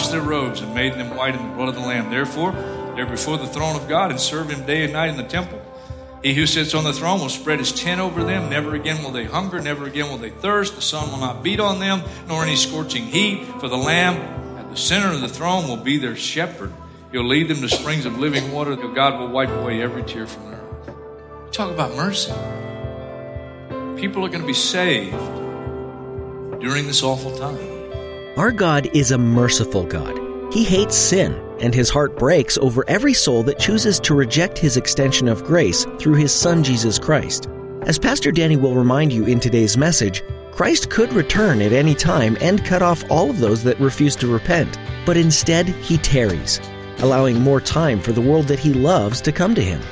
Washed their robes and made them white in the blood of the Lamb. Therefore, they're before the throne of God and serve Him day and night in the temple. He who sits on the throne will spread his tent over them. Never again will they hunger, never again will they thirst. The sun will not beat on them, nor any scorching heat. For the Lamb at the center of the throne will be their shepherd. He'll lead them to springs of living water. God will wipe away every tear from their eyes. Talk about mercy. People are going to be saved during this awful time. Our God is a merciful God. He hates sin, and his heart breaks over every soul that chooses to reject his extension of grace through his Son Jesus Christ. As Pastor Danny will remind you in today's message, Christ could return at any time and cut off all of those that refuse to repent, but instead he tarries, allowing more time for the world that he loves to come to him.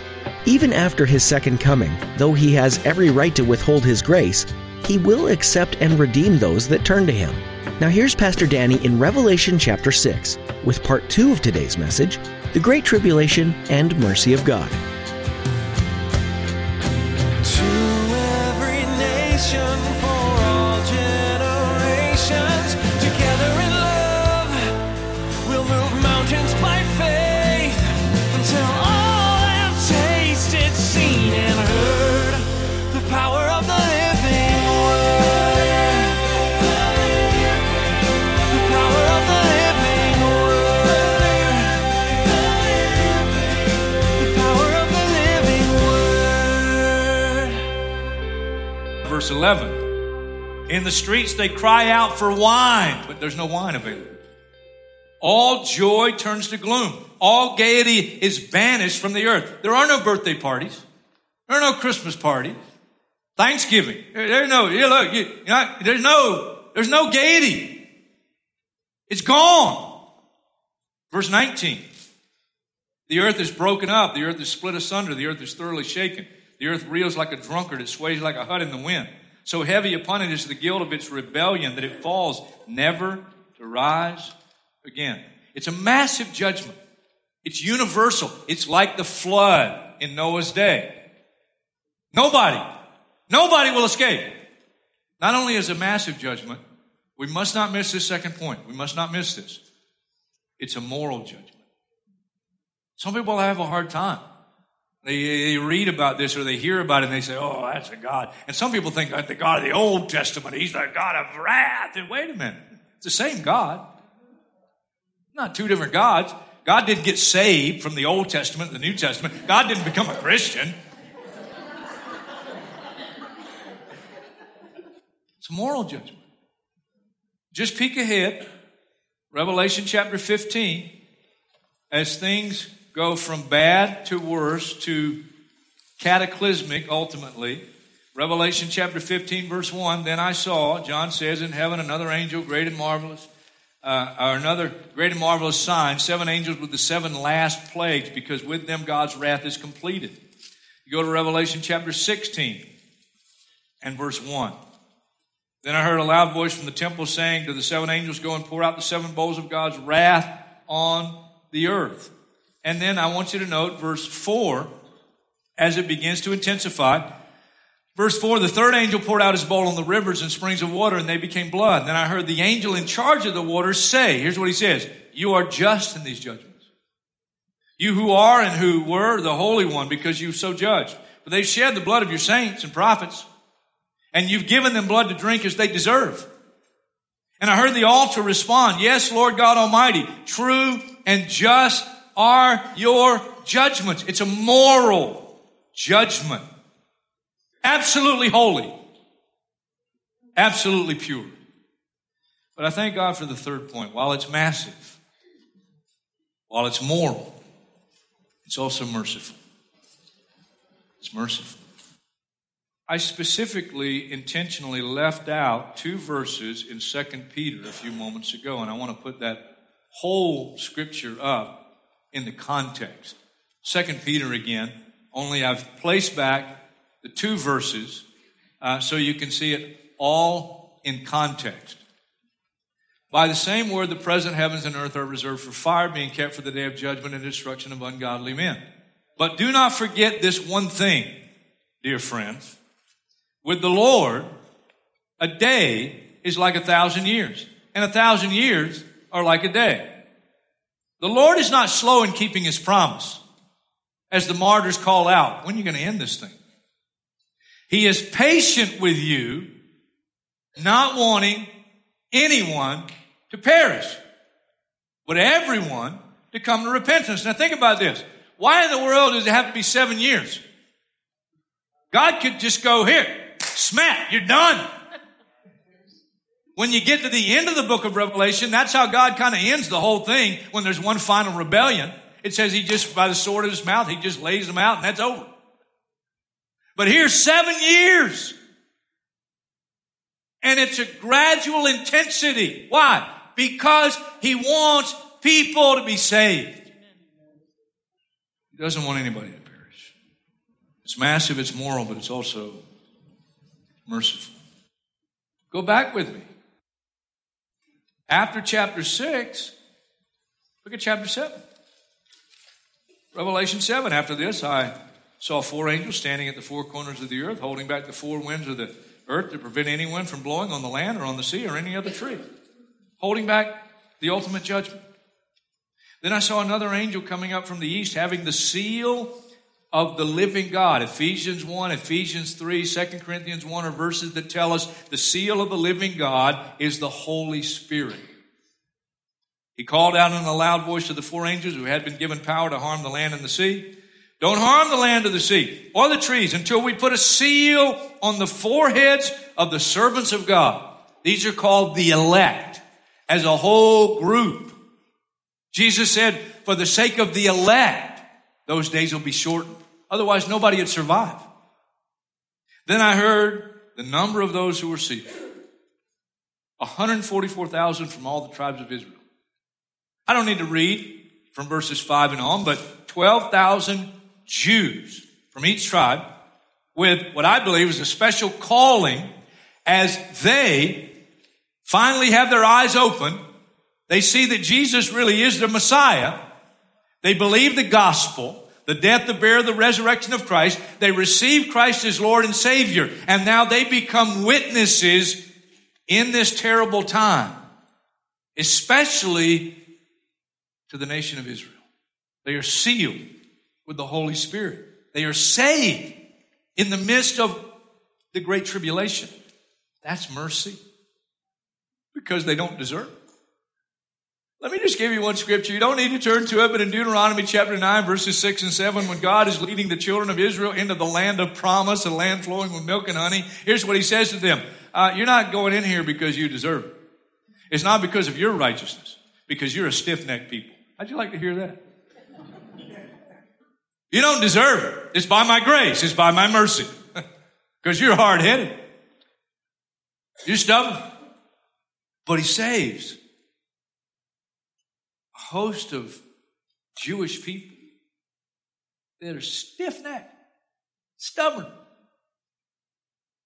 Even after his second coming, though he has every right to withhold his grace, he will accept and redeem those that turn to him. Now, here's Pastor Danny in Revelation chapter 6 with part 2 of today's message The Great Tribulation and Mercy of God. Verse 11 In the streets they cry out for wine, but there's no wine available. All joy turns to gloom. All gaiety is banished from the earth. There are no birthday parties. There are no Christmas parties. Thanksgiving. There- There's no, you look, you, you know, there's no, there's no gaiety. It's gone. Verse 19. The earth is broken up. The earth is split asunder. The earth is thoroughly shaken. The earth reels like a drunkard. It sways like a hut in the wind. So heavy upon it is the guilt of its rebellion that it falls never to rise again. It's a massive judgment. It's universal. It's like the flood in Noah's day. Nobody, nobody will escape. Not only is a massive judgment, we must not miss this second point. We must not miss this. It's a moral judgment. Some people have a hard time. They, they read about this or they hear about it and they say, oh, that's a God. And some people think that the God of the Old Testament, he's the God of wrath. And wait a minute. It's the same God. Not two different gods. God didn't get saved from the Old Testament the New Testament. God didn't become a Christian. It's a moral judgment. Just peek ahead, Revelation chapter 15, as things go from bad to worse to cataclysmic ultimately. Revelation chapter 15, verse 1 Then I saw, John says, in heaven another angel, great and marvelous, uh, or another great and marvelous sign, seven angels with the seven last plagues, because with them God's wrath is completed. You go to Revelation chapter 16 and verse 1. Then I heard a loud voice from the temple saying to the seven angels, Go and pour out the seven bowls of God's wrath on the earth. And then I want you to note verse 4 as it begins to intensify. Verse 4 The third angel poured out his bowl on the rivers and springs of water, and they became blood. Then I heard the angel in charge of the waters say, Here's what he says You are just in these judgments. You who are and who were the Holy One, because you've so judged. For they've shed the blood of your saints and prophets, and you've given them blood to drink as they deserve. And I heard the altar respond, Yes, Lord God Almighty, true and just are your judgments. It's a moral judgment. Absolutely holy. Absolutely pure. But I thank God for the third point. While it's massive, while it's moral, it's also merciful. It's merciful. I specifically, intentionally left out two verses in 2 Peter a few moments ago, and I want to put that whole scripture up in the context. Second Peter again, only I've placed back the two verses uh, so you can see it all in context. By the same word, the present heavens and earth are reserved for fire, being kept for the day of judgment and destruction of ungodly men. But do not forget this one thing, dear friends. With the Lord, a day is like a thousand years, and a thousand years are like a day. The Lord is not slow in keeping his promise, as the martyrs call out, when are you going to end this thing? He is patient with you, not wanting anyone to perish, but everyone to come to repentance. Now think about this. Why in the world does it have to be seven years? God could just go here, smack, you're done. When you get to the end of the book of Revelation, that's how God kind of ends the whole thing when there's one final rebellion. It says he just, by the sword of his mouth, he just lays them out and that's over. But here's seven years. And it's a gradual intensity. Why? Because he wants people to be saved. He doesn't want anybody to perish. It's massive, it's moral, but it's also merciful. Go back with me. After chapter 6, look at chapter 7. Revelation 7. After this, I saw four angels standing at the four corners of the earth, holding back the four winds of the earth to prevent any wind from blowing on the land or on the sea or any other tree holding back the ultimate judgment. Then I saw another angel coming up from the east having the seal of the living God. Ephesians 1, Ephesians 3, 2 Corinthians 1 are verses that tell us the seal of the living God is the Holy Spirit. He called out in a loud voice to the four angels who had been given power to harm the land and the sea. Don't harm the land or the sea or the trees until we put a seal on the foreheads of the servants of God. These are called the elect as a whole group. Jesus said, for the sake of the elect, those days will be shortened. Otherwise, nobody would survive. Then I heard the number of those who were sealed 144,000 from all the tribes of Israel. I don't need to read from verses 5 and on, but 12,000 Jews from each tribe with what I believe is a special calling as they finally have their eyes open. They see that Jesus really is the Messiah. They believe the gospel, the death, the burial, the resurrection of Christ. They receive Christ as Lord and Savior. And now they become witnesses in this terrible time, especially to the nation of Israel. They are sealed with the Holy Spirit. They are saved in the midst of the great tribulation. That's mercy because they don't deserve it. Let me just give you one scripture. You don't need to turn to it, but in Deuteronomy chapter 9, verses 6 and 7, when God is leading the children of Israel into the land of promise, a land flowing with milk and honey, here's what he says to them. Uh, you're not going in here because you deserve it. It's not because of your righteousness, because you're a stiff-necked people. How'd you like to hear that? You don't deserve it. It's by my grace. It's by my mercy. Because you're hard-headed. You're stubborn but he saves host of Jewish people that are stiff necked, stubborn.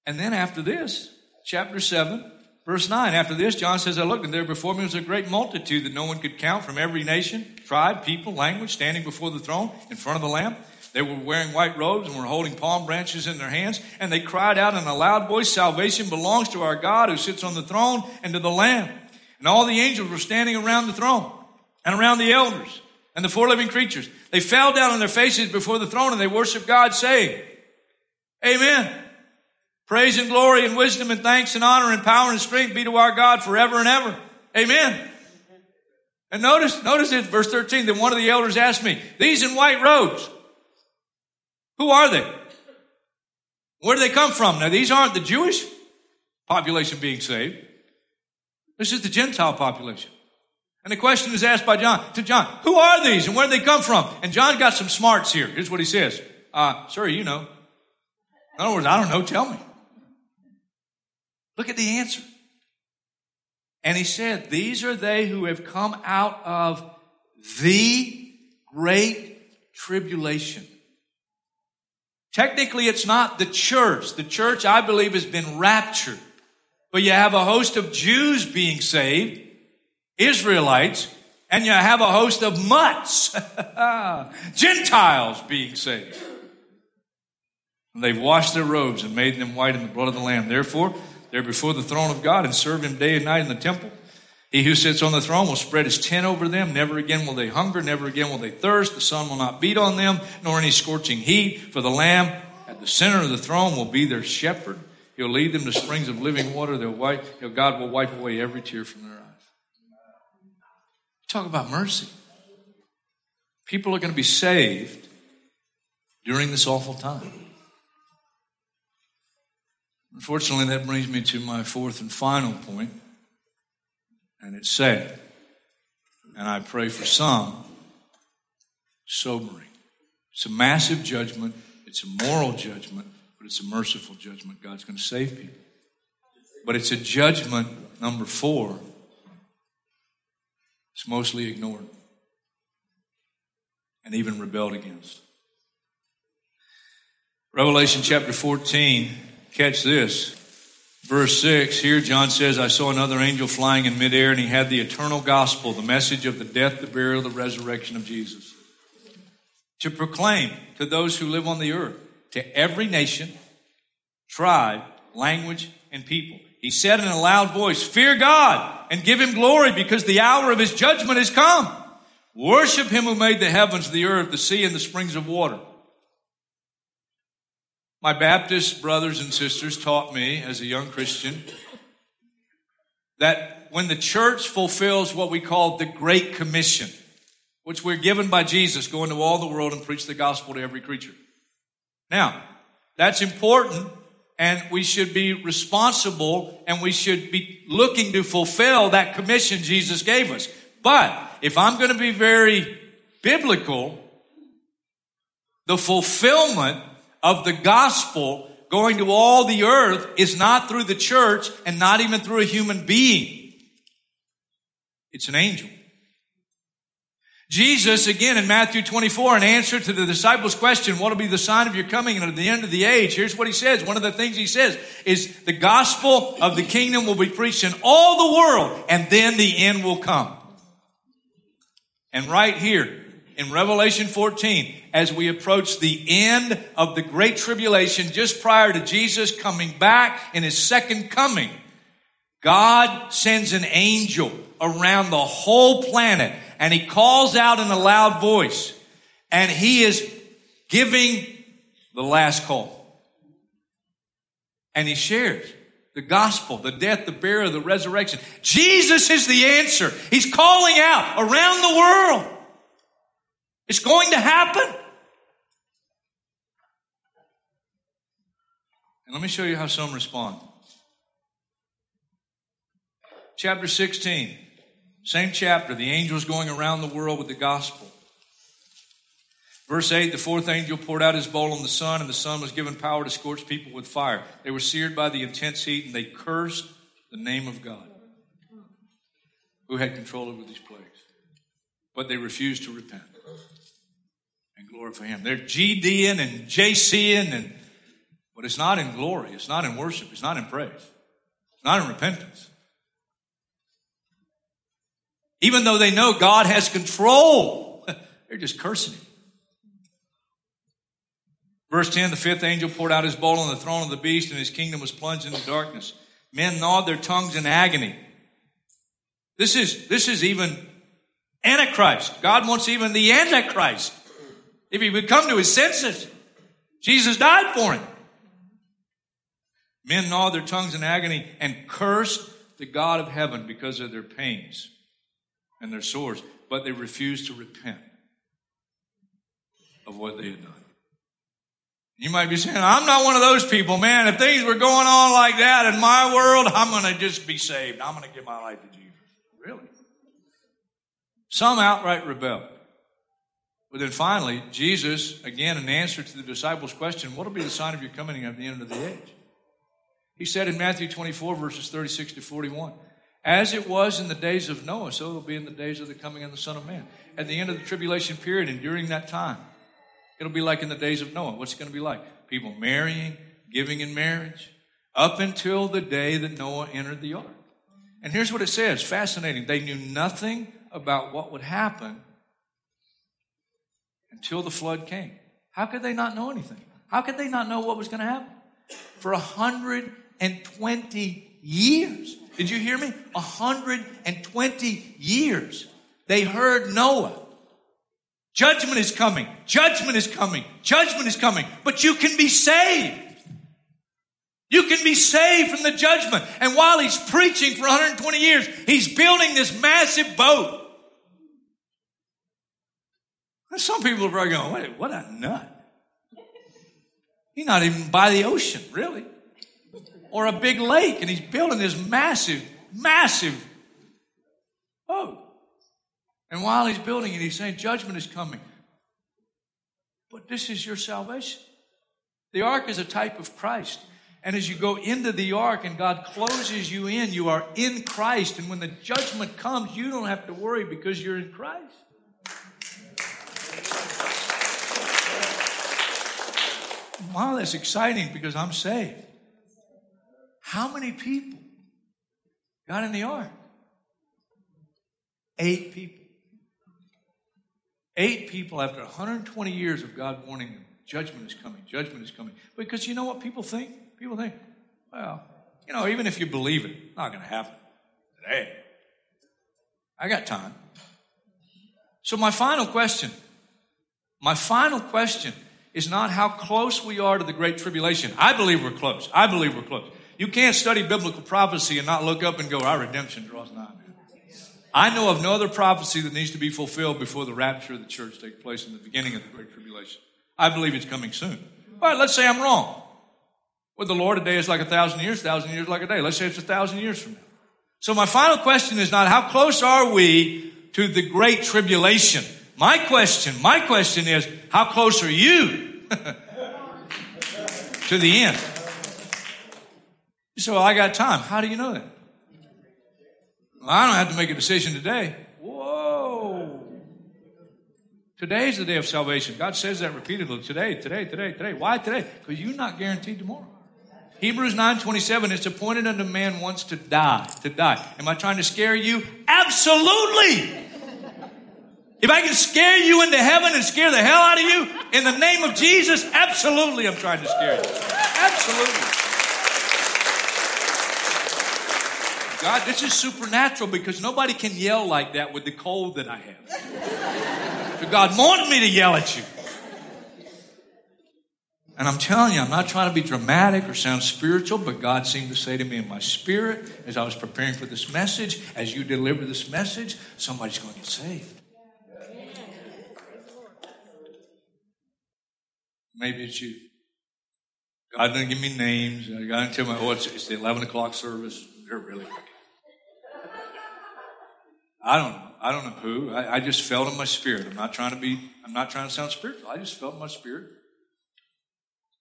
And then after this, chapter 7, verse 9, after this, John says, I looked, and there before me was a great multitude that no one could count from every nation, tribe, people, language, standing before the throne in front of the Lamb. They were wearing white robes and were holding palm branches in their hands, and they cried out in a loud voice, Salvation belongs to our God who sits on the throne and to the Lamb. And all the angels were standing around the throne and around the elders and the four living creatures. They fell down on their faces before the throne and they worshiped God, saying, Amen. Praise and glory and wisdom and thanks and honor and power and strength be to our God forever and ever. Amen. And notice, notice it, verse 13, then one of the elders asked me, these in white robes, who are they? Where do they come from? Now, these aren't the Jewish population being saved. This is the Gentile population. And the question is asked by John to John, who are these and where do they come from? And John got some smarts here. Here's what he says. Uh, sir, you know. In other words, I don't know, tell me. Look at the answer. And he said, These are they who have come out of the great tribulation. Technically, it's not the church. The church, I believe, has been raptured. But you have a host of Jews being saved, Israelites, and you have a host of mutts, Gentiles being saved. And they've washed their robes and made them white in the blood of the Lamb. Therefore, they're before the throne of God and serve Him day and night in the temple. He who sits on the throne will spread his tent over them. Never again will they hunger. Never again will they thirst. The sun will not beat on them, nor any scorching heat. For the Lamb at the center of the throne will be their shepherd. He'll lead them to springs of living water. They'll wipe, God will wipe away every tear from their eyes. Talk about mercy. People are going to be saved during this awful time. Unfortunately, that brings me to my fourth and final point and it's sad. And I pray for some sobering. It's a massive judgment, it's a moral judgment, but it's a merciful judgment. God's going to save people. But it's a judgment, number four, it's mostly ignored and even rebelled against. Revelation chapter 14, catch this. Verse 6, here John says, I saw another angel flying in midair, and he had the eternal gospel, the message of the death, the burial, the resurrection of Jesus. To proclaim to those who live on the earth, to every nation, tribe, language, and people. He said in a loud voice, Fear God and give him glory because the hour of his judgment has come. Worship him who made the heavens, the earth, the sea, and the springs of water. My Baptist brothers and sisters taught me as a young Christian that when the church fulfills what we call the Great Commission, which we're given by Jesus, go into all the world and preach the gospel to every creature. Now, that's important and we should be responsible and we should be looking to fulfill that commission Jesus gave us. But if I'm going to be very biblical, the fulfillment of the gospel going to all the earth is not through the church and not even through a human being. It's an angel. Jesus, again in Matthew 24, in answer to the disciples' question, what will be the sign of your coming and at the end of the age? Here's what he says. One of the things he says is the gospel of the kingdom will be preached in all the world and then the end will come. And right here, in Revelation 14 as we approach the end of the Great Tribulation, just prior to Jesus coming back in his second coming. God sends an angel around the whole planet and he calls out in a loud voice and he is giving the last call. And he shares the gospel, the death, the burial, the resurrection. Jesus is the answer. He's calling out around the world. It's going to happen. And let me show you how some respond. Chapter 16, same chapter, the angels going around the world with the gospel. Verse 8 The fourth angel poured out his bowl on the sun, and the sun was given power to scorch people with fire. They were seared by the intense heat, and they cursed the name of God, who had control over these plagues. But they refused to repent and glorify Him. They're GDing and JCing, and but it's not in glory. It's not in worship. It's not in praise. It's not in repentance. Even though they know God has control, they're just cursing Him. Verse 10 The fifth angel poured out his bowl on the throne of the beast, and his kingdom was plunged into darkness. Men gnawed their tongues in agony. This is, this is even Antichrist. God wants even the Antichrist if he would come to his senses. Jesus died for him. Men gnawed their tongues in agony and cursed the God of heaven because of their pains and their sores, but they refused to repent of what they had done. You might be saying, I'm not one of those people, man. If things were going on like that in my world, I'm going to just be saved. I'm going to give my life to Jesus. Really? Some outright rebel. But then finally, Jesus, again, in answer to the disciples' question, what will be the sign of your coming at the end of the age? He said in Matthew 24, verses 36 to 41, As it was in the days of Noah, so it'll be in the days of the coming of the Son of Man. At the end of the tribulation period and during that time, it'll be like in the days of Noah. What's it going to be like? People marrying, giving in marriage, up until the day that Noah entered the ark. And here's what it says fascinating. They knew nothing about what would happen until the flood came. How could they not know anything? How could they not know what was going to happen? For 120 years. Did you hear me? 120 years. They heard Noah. Judgment is coming. Judgment is coming. Judgment is coming. But you can be saved. You can be saved from the judgment. And while he's preaching for 120 years, he's building this massive boat. And some people are probably going, what, what a nut. He's not even by the ocean, really. Or a big lake, and he's building this massive, massive boat. And while he's building it, he's saying, Judgment is coming. But this is your salvation. The ark is a type of Christ. And as you go into the ark and God closes you in, you are in Christ. And when the judgment comes, you don't have to worry because you're in Christ. Wow, that's exciting because I'm saved. How many people got in the ark? Eight people. Eight people after 120 years of God warning them, judgment is coming, judgment is coming. Because you know what people think? People think, well, you know, even if you believe it, not going to happen today. I got time. So, my final question, my final question is not how close we are to the Great Tribulation. I believe we're close. I believe we're close. You can't study biblical prophecy and not look up and go, our redemption draws nigh. I know of no other prophecy that needs to be fulfilled before the rapture of the church takes place in the beginning of the Great Tribulation. I believe it's coming soon. All right, let's say I'm wrong. With the Lord, a day is like a thousand years, thousand years like a day. Let's say it's a thousand years from now. So my final question is not how close are we to the Great Tribulation? My question, my question is, how close are you to the end? So I got time. How do you know that? Well, I don't have to make a decision today. Whoa. Today's the day of salvation. God says that repeatedly. Today, today, today, today. Why today? Because you're not guaranteed tomorrow. Hebrews 9:27 it's appointed unto man once to die, to die. Am I trying to scare you? Absolutely. If I can scare you into heaven and scare the hell out of you in the name of Jesus, absolutely I'm trying to scare you. Absolutely. God, this is supernatural because nobody can yell like that with the cold that I have. So God wanted me to yell at you. And I'm telling you, I'm not trying to be dramatic or sound spiritual, but God seemed to say to me in my spirit as I was preparing for this message, as you deliver this message, somebody's going to get saved. Maybe it's you. God didn't give me names. God didn't tell me, oh, it's, it's the 11 o'clock service. They're really. I don't know. I don't know who. I, I just felt in my spirit. I'm not trying to be, I'm not trying to sound spiritual. I just felt in my spirit.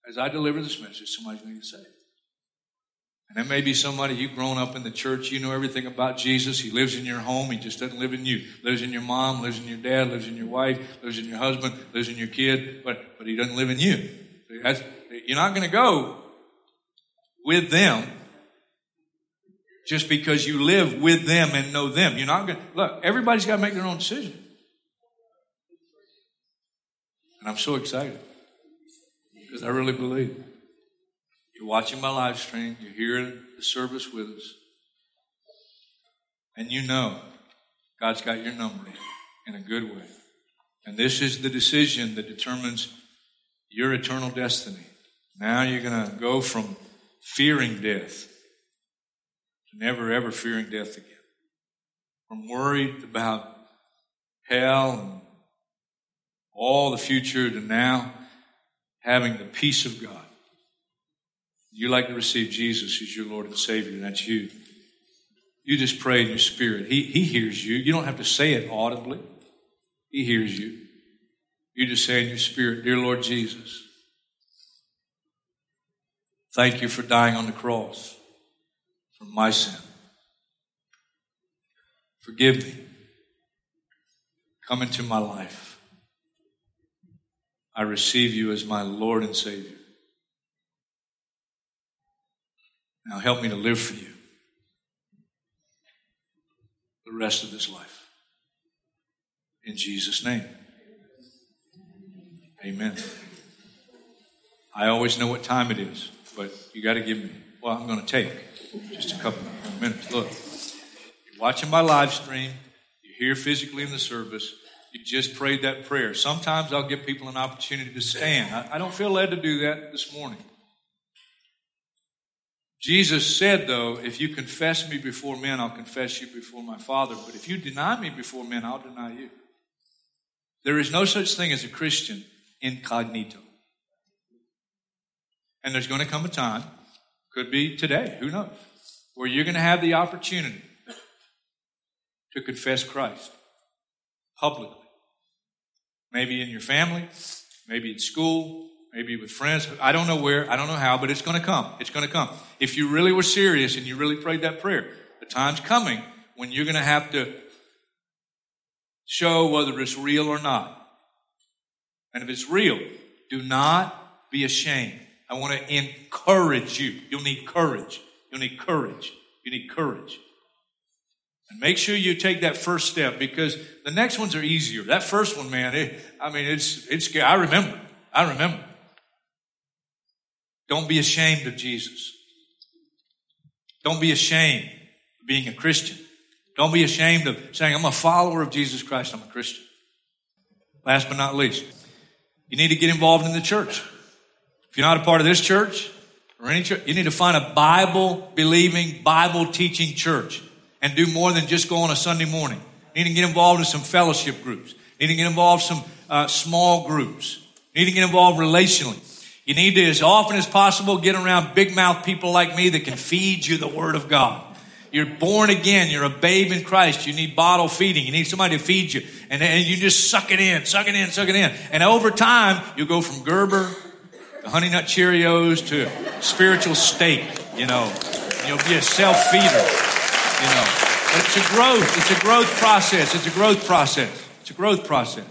As I deliver this message, somebody's going to get saved. And it may be somebody you've grown up in the church, you know everything about Jesus. He lives in your home, he just doesn't live in you. Lives in your mom, lives in your dad, lives in your wife, lives in your husband, lives in your kid, but, but he doesn't live in you. you're not going to go with them just because you live with them and know them. You're not going to, look, everybody's got to make their own decision. And I'm so excited because I really believe. You're watching my live stream, you're hearing the service with us, and you know God's got your number in a good way. And this is the decision that determines your eternal destiny. Now you're going to go from fearing death to never ever fearing death again. From worried about hell and all the future to now having the peace of God you like to receive Jesus as your Lord and Savior, and that's you. You just pray in your spirit. He, he hears you. You don't have to say it audibly. He hears you. You just say in your spirit, Dear Lord Jesus, thank you for dying on the cross for my sin. Forgive me. Come into my life. I receive you as my Lord and Savior. Now help me to live for you the rest of this life. In Jesus' name. Amen. I always know what time it is, but you got to give me, well, I'm going to take just a couple minutes. Look, you're watching my live stream, you're here physically in the service, you just prayed that prayer. Sometimes I'll give people an opportunity to stand. I, I don't feel led to do that this morning. Jesus said, though, if you confess me before men, I'll confess you before my Father. But if you deny me before men, I'll deny you. There is no such thing as a Christian incognito. And there's going to come a time, could be today, who knows, where you're going to have the opportunity to confess Christ publicly. Maybe in your family, maybe at school, maybe with friends. I don't know where, I don't know how, but it's going to come. It's going to come. If you really were serious and you really prayed that prayer, the time's coming when you're going to have to show whether it's real or not. And if it's real, do not be ashamed. I want to encourage you. You'll need courage. You'll need courage. You need courage. And make sure you take that first step because the next ones are easier. That first one, man, it, I mean, it's, it's, I remember. I remember. Don't be ashamed of Jesus. Don't be ashamed of being a Christian. Don't be ashamed of saying, I'm a follower of Jesus Christ. I'm a Christian. Last but not least, you need to get involved in the church. If you're not a part of this church or any church, you need to find a Bible believing, Bible teaching church and do more than just go on a Sunday morning. You need to get involved in some fellowship groups. You need to get involved in some uh, small groups. You need to get involved relationally. You need to, as often as possible, get around big mouth people like me that can feed you the Word of God. You're born again. You're a babe in Christ. You need bottle feeding. You need somebody to feed you. And, and you just suck it in, suck it in, suck it in. And over time, you'll go from Gerber Honey Nut Cheerios to spiritual steak, you know. You'll be a self feeder, you know. But it's a growth. It's a growth process. It's a growth process. It's a growth process.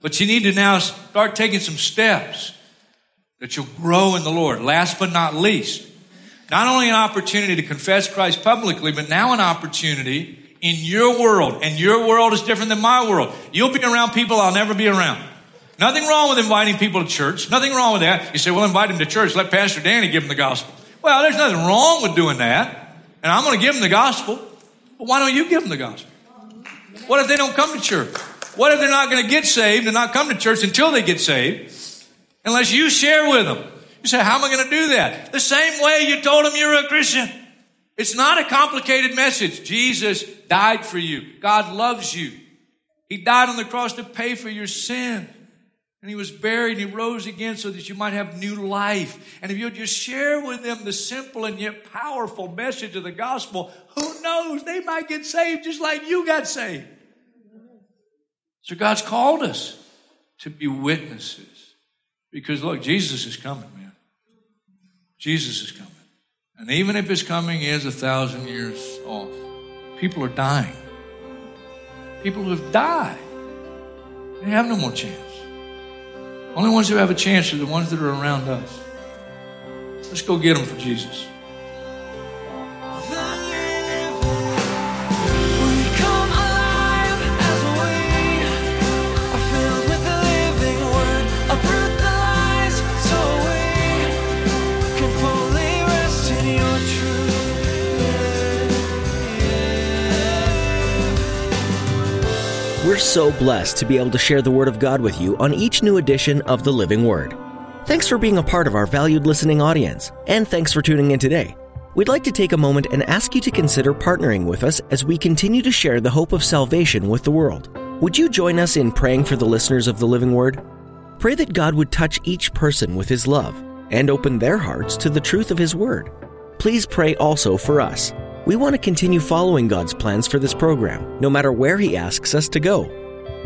But you need to now start taking some steps that you'll grow in the Lord. Last but not least, not only an opportunity to confess Christ publicly, but now an opportunity in your world. And your world is different than my world. You'll be around people I'll never be around. Nothing wrong with inviting people to church. Nothing wrong with that. You say, well, invite them to church. Let Pastor Danny give them the gospel. Well, there's nothing wrong with doing that. And I'm going to give them the gospel. But why don't you give them the gospel? What if they don't come to church? What if they're not going to get saved and not come to church until they get saved? unless you share with them. You say, How am I going to do that? The same way you told them you're a Christian. It's not a complicated message. Jesus died for you, God loves you. He died on the cross to pay for your sin. And he was buried and he rose again so that you might have new life. And if you'll just share with them the simple and yet powerful message of the gospel, who knows? They might get saved just like you got saved. So God's called us to be witnesses. Because look, Jesus is coming, man. Jesus is coming. And even if his coming is a thousand years off, people are dying. People who have died, they have no more chance. Only ones who have a chance are the ones that are around us. Let's go get them for Jesus. So blessed to be able to share the Word of God with you on each new edition of The Living Word. Thanks for being a part of our valued listening audience, and thanks for tuning in today. We'd like to take a moment and ask you to consider partnering with us as we continue to share the hope of salvation with the world. Would you join us in praying for the listeners of the Living Word? Pray that God would touch each person with His love and open their hearts to the truth of His Word. Please pray also for us we want to continue following God's plans for this program, no matter where He asks us to go.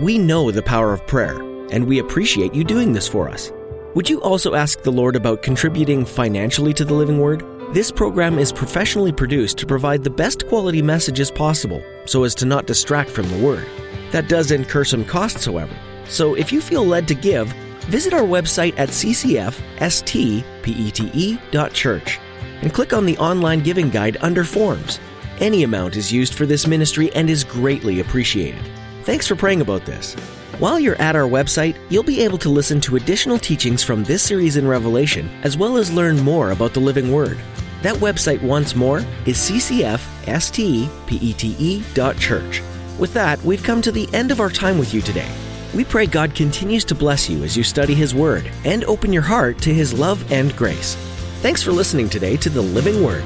We know the power of prayer, and we appreciate you doing this for us. Would you also ask the Lord about contributing financially to the Living Word? This program is professionally produced to provide the best quality messages possible so as to not distract from the Word. That does incur some costs, however. So if you feel led to give, visit our website at ccfstpete.church and click on the online giving guide under Forms. Any amount is used for this ministry and is greatly appreciated. Thanks for praying about this. While you're at our website, you'll be able to listen to additional teachings from this series in Revelation, as well as learn more about the living Word. That website, once more, is ccfstpete.church. With that, we've come to the end of our time with you today. We pray God continues to bless you as you study His Word and open your heart to His love and grace. Thanks for listening today to the Living Word.